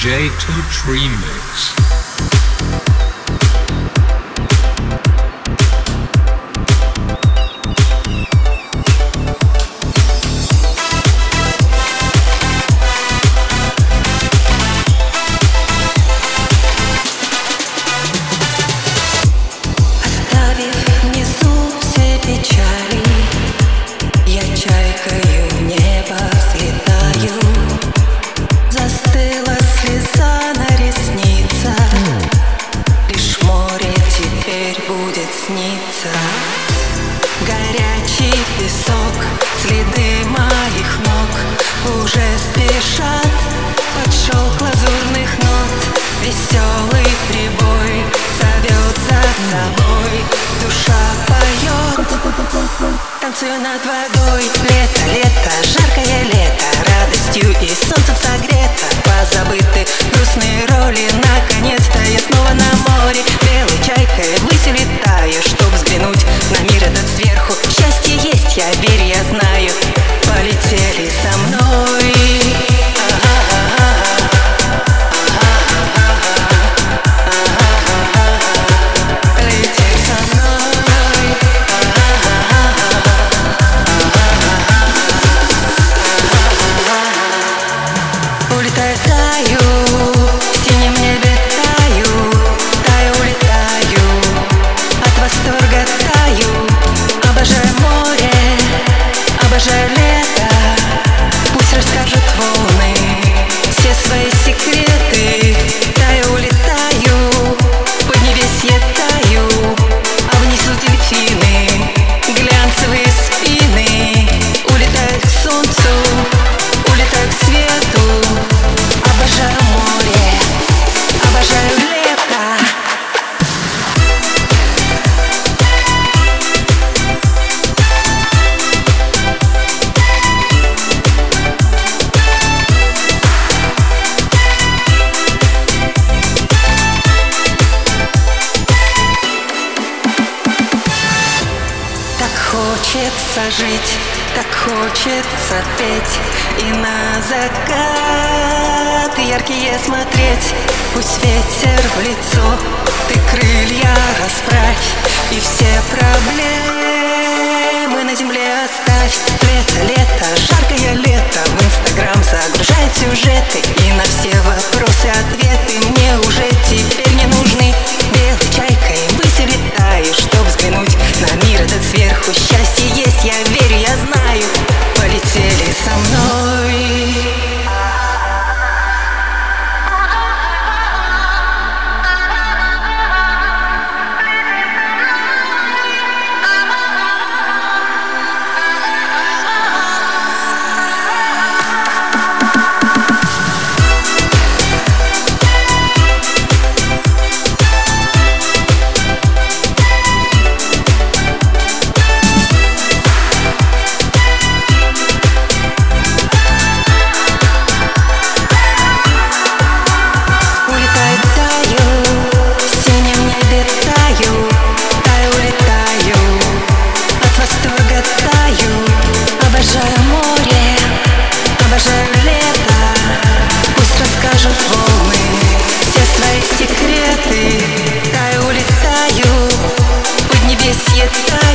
J2 Tree Mix. Горячий песок, следы моих ног. Уже спешат под шелк лазурных нот Веселый прибой зовет за собой. Душа поет, танцую над водой. Лето, лето, жаркое хочется жить, так хочется петь И на закат яркие смотреть. Пусть ветер в лицо, ты крылья расправь И все проблемы на земле оставь. Лето, лето, жаркое лето В инстаграм загружает сюжеты И на все счастье есть, я верю, я знаю. you try